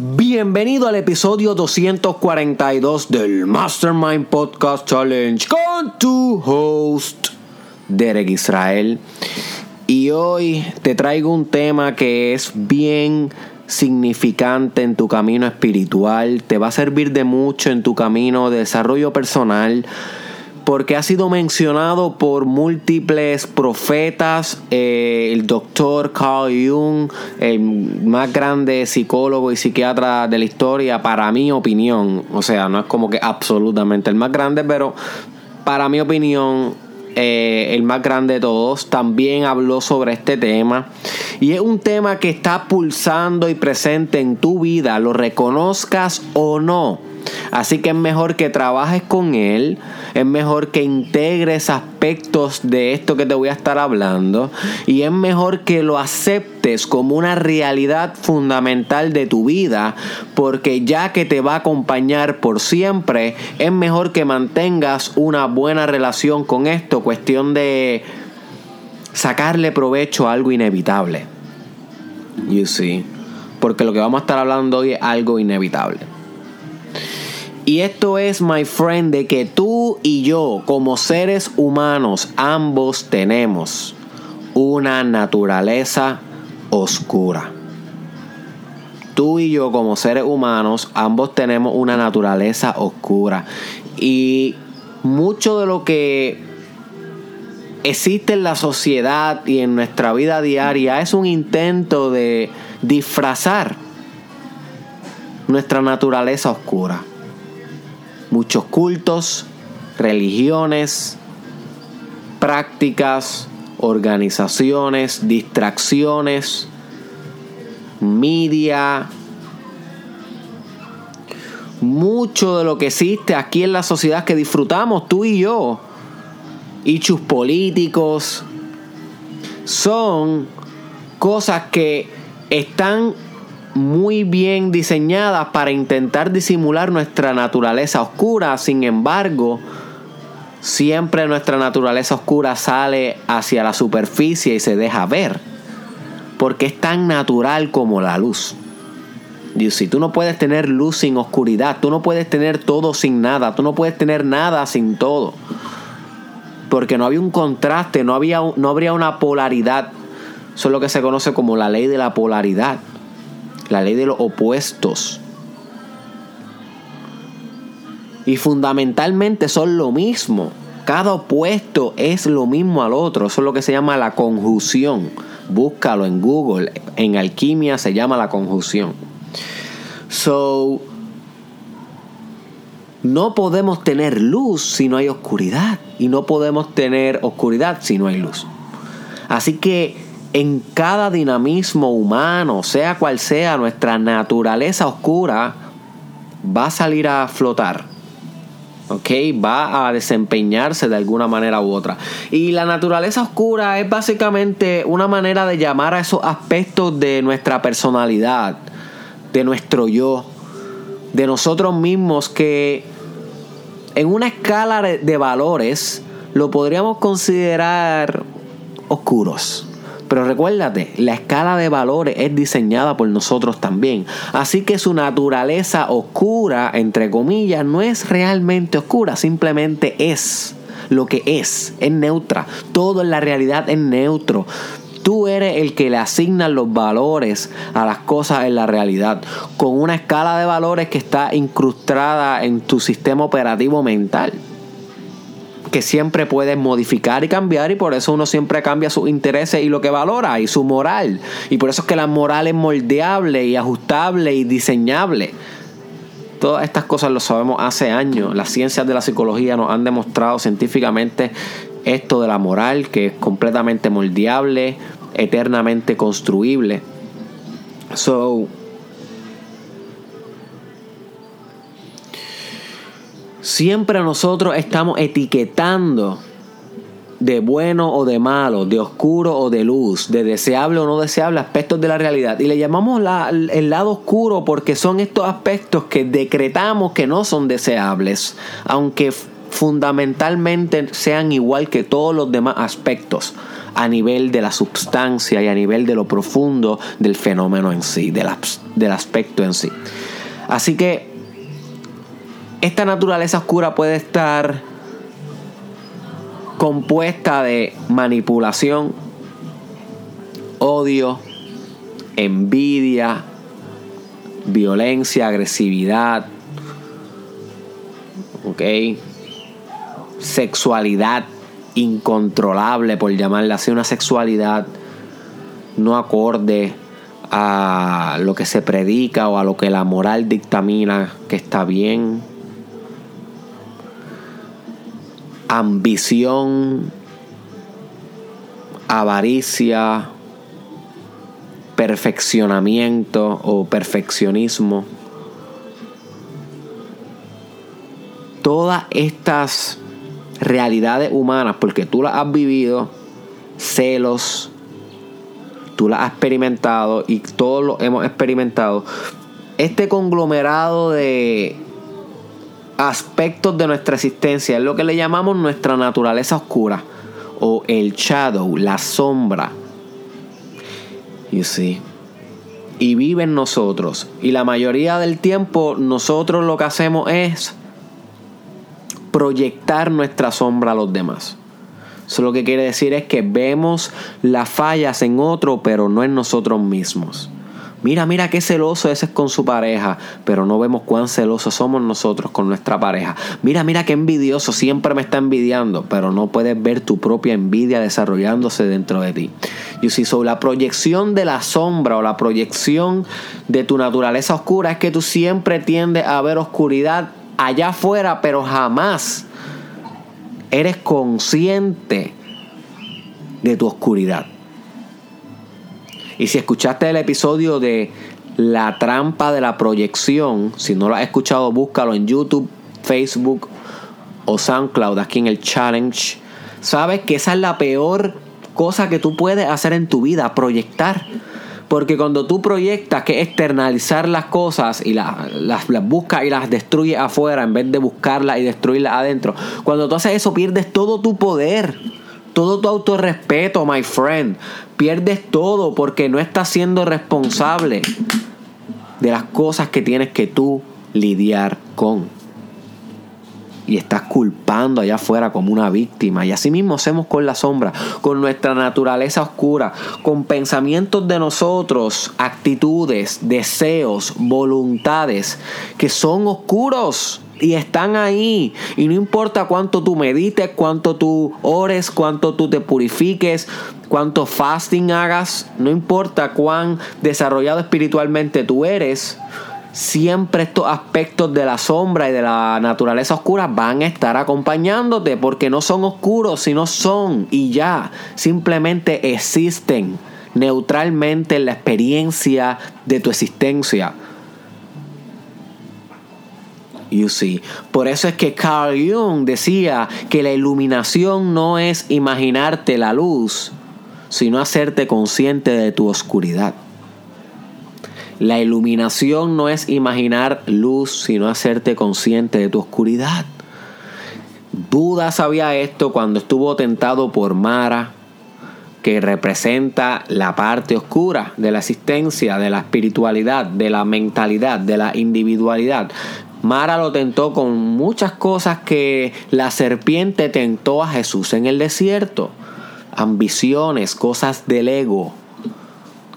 Bienvenido al episodio 242 del Mastermind Podcast Challenge con tu host Derek Israel. Y hoy te traigo un tema que es bien significante en tu camino espiritual, te va a servir de mucho en tu camino de desarrollo personal porque ha sido mencionado por múltiples profetas, eh, el doctor Carl Jung, el más grande psicólogo y psiquiatra de la historia, para mi opinión, o sea, no es como que absolutamente el más grande, pero para mi opinión, eh, el más grande de todos, también habló sobre este tema. Y es un tema que está pulsando y presente en tu vida, lo reconozcas o no. Así que es mejor que trabajes con él, es mejor que integres aspectos de esto que te voy a estar hablando y es mejor que lo aceptes como una realidad fundamental de tu vida porque ya que te va a acompañar por siempre, es mejor que mantengas una buena relación con esto, cuestión de sacarle provecho a algo inevitable. You see. Porque lo que vamos a estar hablando hoy es algo inevitable. Y esto es, my friend, de que tú y yo, como seres humanos, ambos tenemos una naturaleza oscura. Tú y yo, como seres humanos, ambos tenemos una naturaleza oscura. Y mucho de lo que existe en la sociedad y en nuestra vida diaria es un intento de disfrazar nuestra naturaleza oscura muchos cultos, religiones, prácticas, organizaciones, distracciones, media, mucho de lo que existe aquí en la sociedad que disfrutamos tú y yo, hechos políticos, son cosas que están muy bien diseñadas para intentar disimular nuestra naturaleza oscura. Sin embargo, siempre nuestra naturaleza oscura sale hacia la superficie y se deja ver. Porque es tan natural como la luz. Y si tú no puedes tener luz sin oscuridad, tú no puedes tener todo sin nada, tú no puedes tener nada sin todo. Porque no había un contraste, no, había, no habría una polaridad. Eso es lo que se conoce como la ley de la polaridad la ley de los opuestos. Y fundamentalmente son lo mismo. Cada opuesto es lo mismo al otro. Eso es lo que se llama la conjunción. Búscalo en Google. En alquimia se llama la conjunción. So, no podemos tener luz si no hay oscuridad. Y no podemos tener oscuridad si no hay luz. Así que en cada dinamismo humano, sea cual sea nuestra naturaleza oscura, va a salir a flotar. ¿Ok? Va a desempeñarse de alguna manera u otra. Y la naturaleza oscura es básicamente una manera de llamar a esos aspectos de nuestra personalidad, de nuestro yo, de nosotros mismos que en una escala de valores lo podríamos considerar oscuros. Pero recuérdate, la escala de valores es diseñada por nosotros también. Así que su naturaleza oscura, entre comillas, no es realmente oscura, simplemente es lo que es, es neutra. Todo en la realidad es neutro. Tú eres el que le asigna los valores a las cosas en la realidad, con una escala de valores que está incrustada en tu sistema operativo mental que siempre puedes modificar y cambiar y por eso uno siempre cambia sus intereses y lo que valora y su moral. Y por eso es que la moral es moldeable y ajustable y diseñable. Todas estas cosas lo sabemos hace años. Las ciencias de la psicología nos han demostrado científicamente esto de la moral, que es completamente moldeable, eternamente construible. So, Siempre nosotros estamos etiquetando de bueno o de malo, de oscuro o de luz, de deseable o no deseable aspectos de la realidad. Y le llamamos el lado oscuro porque son estos aspectos que decretamos que no son deseables, aunque fundamentalmente sean igual que todos los demás aspectos. a nivel de la substancia y a nivel de lo profundo del fenómeno en sí, del aspecto en sí. Así que esta naturaleza oscura puede estar compuesta de manipulación, odio, envidia, violencia, agresividad, ¿ok? Sexualidad incontrolable, por llamarla así, una sexualidad no acorde a lo que se predica o a lo que la moral dictamina que está bien. Ambición, avaricia, perfeccionamiento o perfeccionismo. Todas estas realidades humanas, porque tú las has vivido, celos, tú las has experimentado y todos lo hemos experimentado. Este conglomerado de aspectos de nuestra existencia es lo que le llamamos nuestra naturaleza oscura o el shadow, la sombra. You see. Y vive en nosotros. Y la mayoría del tiempo nosotros lo que hacemos es proyectar nuestra sombra a los demás. Eso lo que quiere decir es que vemos las fallas en otro, pero no en nosotros mismos. Mira, mira qué celoso ese es con su pareja, pero no vemos cuán celosos somos nosotros con nuestra pareja. Mira, mira qué envidioso, siempre me está envidiando, pero no puedes ver tu propia envidia desarrollándose dentro de ti. You see, so la proyección de la sombra o la proyección de tu naturaleza oscura es que tú siempre tiendes a ver oscuridad allá afuera, pero jamás eres consciente de tu oscuridad. Y si escuchaste el episodio de La trampa de la proyección, si no lo has escuchado, búscalo en YouTube, Facebook o SoundCloud, aquí en el challenge. Sabes que esa es la peor cosa que tú puedes hacer en tu vida, proyectar. Porque cuando tú proyectas que externalizar las cosas y las, las, buscas y las destruyes afuera en vez de buscarlas y destruirlas adentro, cuando tú haces eso pierdes todo tu poder, todo tu autorrespeto, my friend. Pierdes todo porque no estás siendo responsable de las cosas que tienes que tú lidiar con y estás culpando allá afuera como una víctima. Y así mismo hacemos con la sombra, con nuestra naturaleza oscura, con pensamientos de nosotros, actitudes, deseos, voluntades que son oscuros y están ahí. Y no importa cuánto tú medites, cuánto tú ores, cuánto tú te purifiques, cuánto fasting hagas, no importa cuán desarrollado espiritualmente tú eres siempre estos aspectos de la sombra y de la naturaleza oscura van a estar acompañándote porque no son oscuros, sino son y ya, simplemente existen neutralmente en la experiencia de tu existencia. You see. Por eso es que Carl Jung decía que la iluminación no es imaginarte la luz, sino hacerte consciente de tu oscuridad. La iluminación no es imaginar luz, sino hacerte consciente de tu oscuridad. Buda sabía esto cuando estuvo tentado por Mara, que representa la parte oscura de la existencia, de la espiritualidad, de la mentalidad, de la individualidad. Mara lo tentó con muchas cosas que la serpiente tentó a Jesús en el desierto. Ambiciones, cosas del ego,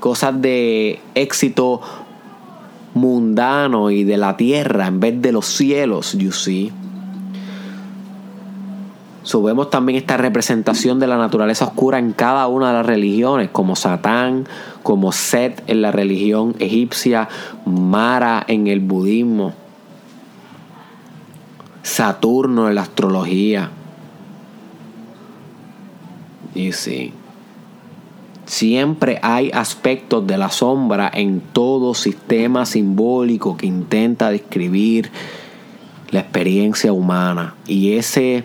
cosas de éxito mundano y de la tierra en vez de los cielos, you see. So, vemos también esta representación de la naturaleza oscura en cada una de las religiones, como Satán, como Set en la religión egipcia, Mara en el budismo, Saturno en la astrología. You see. Siempre hay aspectos de la sombra en todo sistema simbólico que intenta describir la experiencia humana. Y ese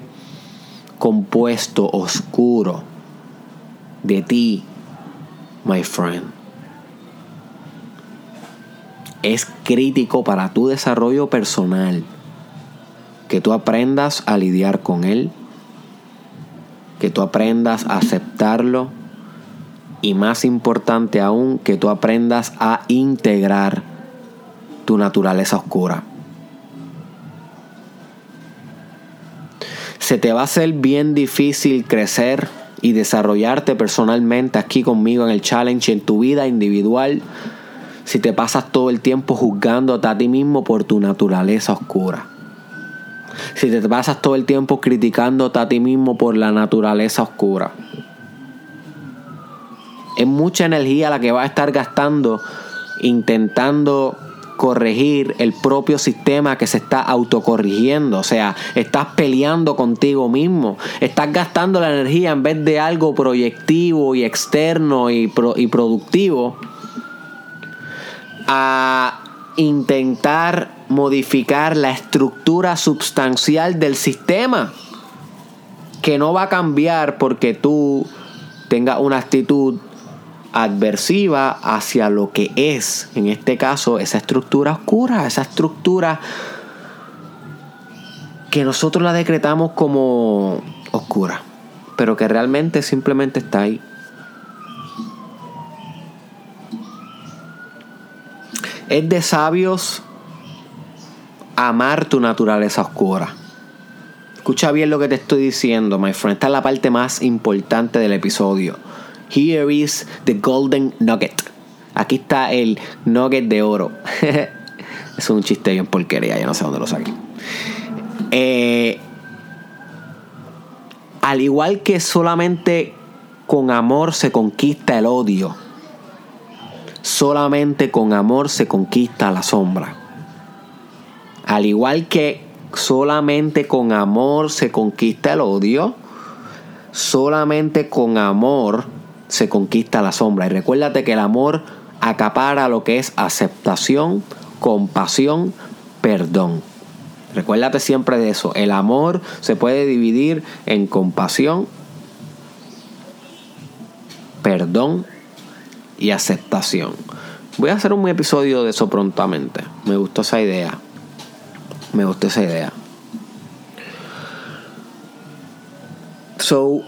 compuesto oscuro de ti, my friend, es crítico para tu desarrollo personal. Que tú aprendas a lidiar con él, que tú aprendas a aceptarlo y más importante aún, que tú aprendas a integrar tu naturaleza oscura. Se te va a hacer bien difícil crecer y desarrollarte personalmente aquí conmigo en el challenge en tu vida individual si te pasas todo el tiempo juzgándote a ti mismo por tu naturaleza oscura. Si te pasas todo el tiempo criticándote a ti mismo por la naturaleza oscura. Es mucha energía la que vas a estar gastando intentando corregir el propio sistema que se está autocorrigiendo. O sea, estás peleando contigo mismo. Estás gastando la energía en vez de algo proyectivo y externo y, y productivo a intentar modificar la estructura sustancial del sistema. Que no va a cambiar porque tú tengas una actitud adversiva hacia lo que es, en este caso, esa estructura oscura, esa estructura que nosotros la decretamos como oscura, pero que realmente simplemente está ahí. Es de sabios amar tu naturaleza oscura. Escucha bien lo que te estoy diciendo, my friend. Esta es la parte más importante del episodio. Here is the golden nugget. Aquí está el nugget de oro. es un chiste bien porquería, yo no sé dónde lo saqué. Eh, al igual que solamente con amor se conquista el odio, solamente con amor se conquista la sombra. Al igual que solamente con amor se conquista el odio, solamente con amor se conquista la sombra. Y recuérdate que el amor acapara lo que es aceptación, compasión, perdón. Recuérdate siempre de eso. El amor se puede dividir en compasión, perdón y aceptación. Voy a hacer un episodio de eso prontamente. Me gustó esa idea. Me gustó esa idea. So,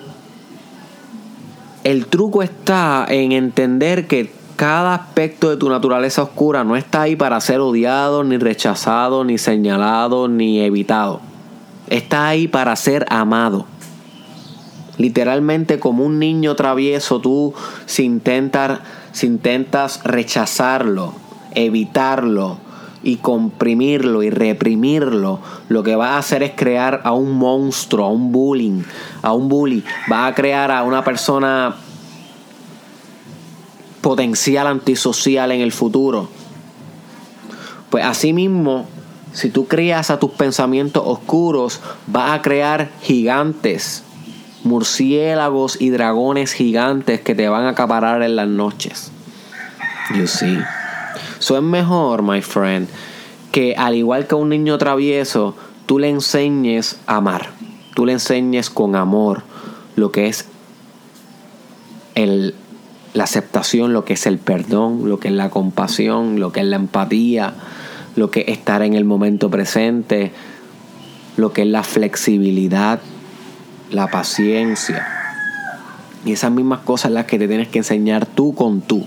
el truco está en entender que cada aspecto de tu naturaleza oscura no está ahí para ser odiado, ni rechazado, ni señalado, ni evitado. Está ahí para ser amado. Literalmente como un niño travieso, tú si intentas, si intentas rechazarlo, evitarlo y comprimirlo y reprimirlo, lo que va a hacer es crear a un monstruo, a un bullying, a un bully. Va a crear a una persona potencial antisocial en el futuro. Pues asimismo, si tú crías a tus pensamientos oscuros, va a crear gigantes, murciélagos y dragones gigantes que te van a acaparar en las noches. You see. So es mejor, my friend, que al igual que a un niño travieso, tú le enseñes a amar. Tú le enseñes con amor lo que es el, la aceptación, lo que es el perdón, lo que es la compasión, lo que es la empatía, lo que es estar en el momento presente, lo que es la flexibilidad, la paciencia. Y esas mismas cosas las que te tienes que enseñar tú con tú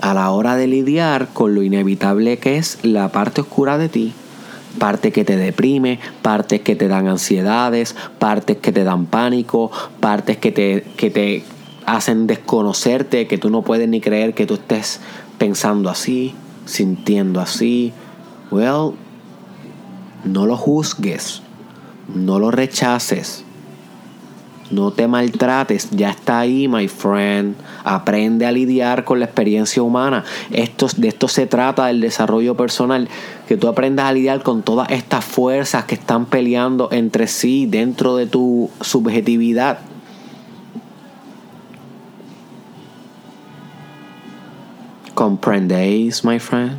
a la hora de lidiar con lo inevitable que es la parte oscura de ti, parte que te deprime, partes que te dan ansiedades, partes que te dan pánico, partes que te, que te hacen desconocerte, que tú no puedes ni creer que tú estés pensando así, sintiendo así. Well, no lo juzgues, no lo rechaces no te maltrates, ya está ahí, my friend. Aprende a lidiar con la experiencia humana. Esto, de esto se trata del desarrollo personal, que tú aprendas a lidiar con todas estas fuerzas que están peleando entre sí dentro de tu subjetividad. ¿Comprendéis, my friend?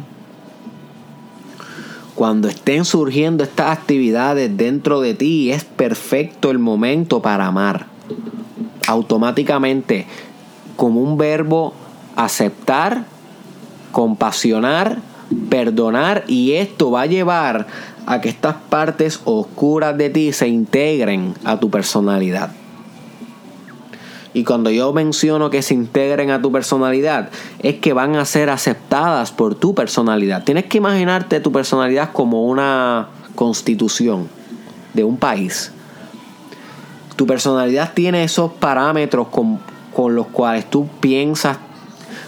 Cuando estén surgiendo estas actividades dentro de ti, es perfecto el momento para amar. Automáticamente, como un verbo, aceptar, compasionar, perdonar y esto va a llevar a que estas partes oscuras de ti se integren a tu personalidad. Y cuando yo menciono que se integren a tu personalidad, es que van a ser aceptadas por tu personalidad. Tienes que imaginarte tu personalidad como una constitución de un país. Tu personalidad tiene esos parámetros con los cuales tú piensas,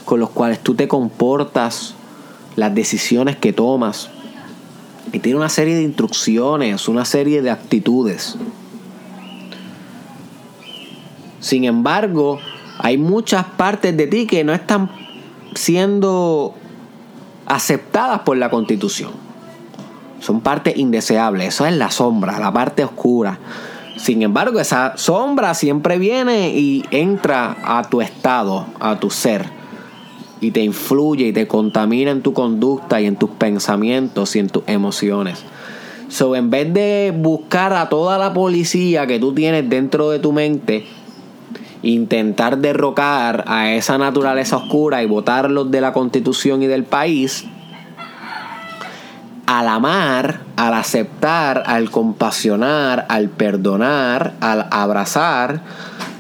con los cuales tú te comportas, las decisiones que tomas. Y tiene una serie de instrucciones, una serie de actitudes. Sin embargo, hay muchas partes de ti que no están siendo aceptadas por la constitución. Son partes indeseables. Eso es la sombra, la parte oscura. Sin embargo, esa sombra siempre viene y entra a tu estado, a tu ser. Y te influye y te contamina en tu conducta y en tus pensamientos y en tus emociones. So, en vez de buscar a toda la policía que tú tienes dentro de tu mente, intentar derrocar a esa naturaleza oscura y votarlos de la constitución y del país, al amar, al aceptar, al compasionar, al perdonar, al abrazar,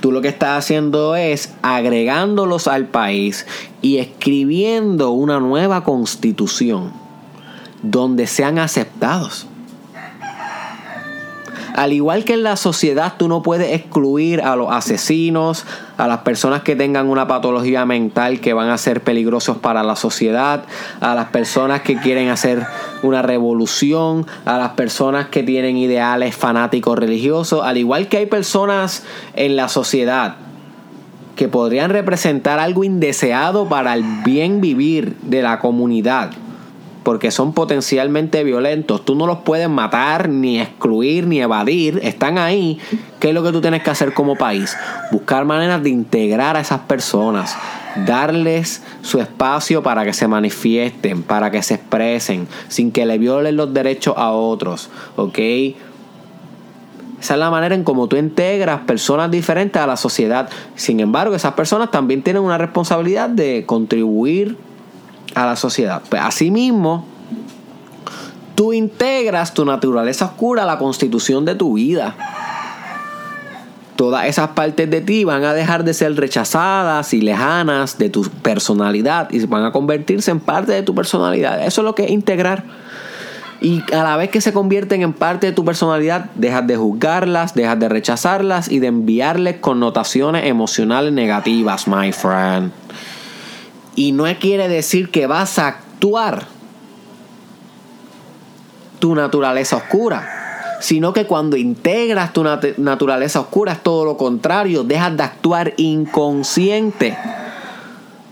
tú lo que estás haciendo es agregándolos al país y escribiendo una nueva constitución donde sean aceptados. Al igual que en la sociedad, tú no puedes excluir a los asesinos, a las personas que tengan una patología mental que van a ser peligrosos para la sociedad, a las personas que quieren hacer una revolución, a las personas que tienen ideales fanáticos religiosos, al igual que hay personas en la sociedad que podrían representar algo indeseado para el bien vivir de la comunidad porque son potencialmente violentos. Tú no los puedes matar, ni excluir, ni evadir. Están ahí. ¿Qué es lo que tú tienes que hacer como país? Buscar maneras de integrar a esas personas. Darles su espacio para que se manifiesten, para que se expresen, sin que le violen los derechos a otros. ¿Ok? Esa es la manera en cómo tú integras personas diferentes a la sociedad. Sin embargo, esas personas también tienen una responsabilidad de contribuir a la sociedad. Pues asimismo, tú integras tu naturaleza oscura a la constitución de tu vida. Todas esas partes de ti van a dejar de ser rechazadas y lejanas de tu personalidad y van a convertirse en parte de tu personalidad. Eso es lo que es integrar. Y a la vez que se convierten en parte de tu personalidad, dejas de juzgarlas, dejas de rechazarlas y de enviarles connotaciones emocionales negativas, my friend. Y no quiere decir que vas a actuar tu naturaleza oscura, sino que cuando integras tu naturaleza oscura es todo lo contrario, dejas de actuar inconsciente.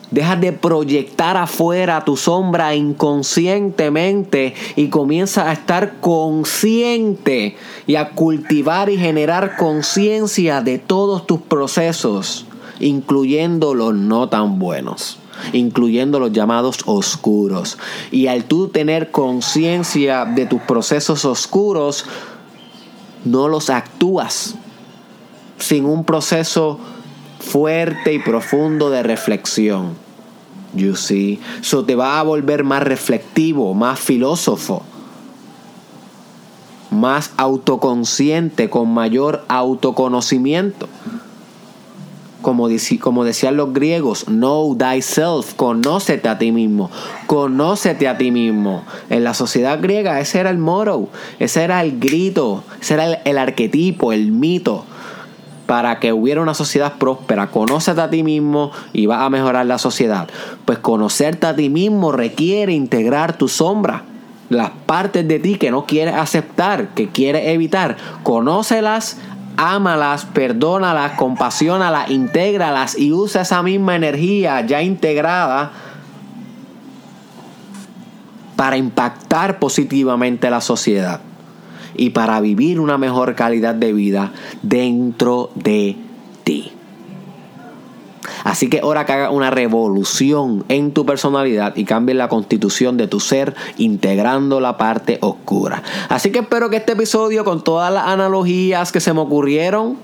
Dejas de proyectar afuera tu sombra inconscientemente y comienzas a estar consciente y a cultivar y generar conciencia de todos tus procesos, incluyendo los no tan buenos incluyendo los llamados oscuros. Y al tú tener conciencia de tus procesos oscuros, no los actúas sin un proceso fuerte y profundo de reflexión. You see, eso te va a volver más reflectivo, más filósofo, más autoconsciente, con mayor autoconocimiento como, decían los griegos, know thyself, conócete a ti mismo, conócete a ti mismo. En la sociedad griega ese era el motto, ese era el grito, ese era el, arquetipo, el mito para que hubiera una sociedad próspera. Conócete a ti mismo y vas a mejorar la sociedad. Pues conocerte a ti mismo requiere integrar tu sombra. Las partes de ti que no quieres aceptar, que quieres evitar, conócelas, ámalas, perdónalas, compasiónalas, intégralas y usa esa misma energía ya integrada para impactar positivamente la sociedad y para vivir una mejor calidad de vida dentro de ti. Así que ahora que haga una revolución en tu personalidad y cambie la constitución de tu ser, integrando la parte oscura. Así que espero que este episodio, con todas las analogías que se me ocurrieron,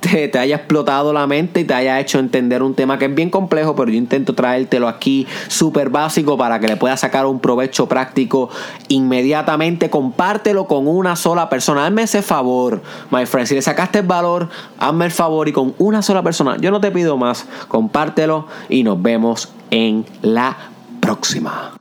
te, te haya explotado la mente y te haya hecho entender un tema que es bien complejo, pero yo intento traértelo aquí súper básico para que le puedas sacar un provecho práctico inmediatamente. Compártelo con una sola persona. Hazme ese favor, my friend. Si le sacaste el valor, hazme el favor y con una sola persona. Yo no te pido más. Compártelo y nos vemos en la próxima.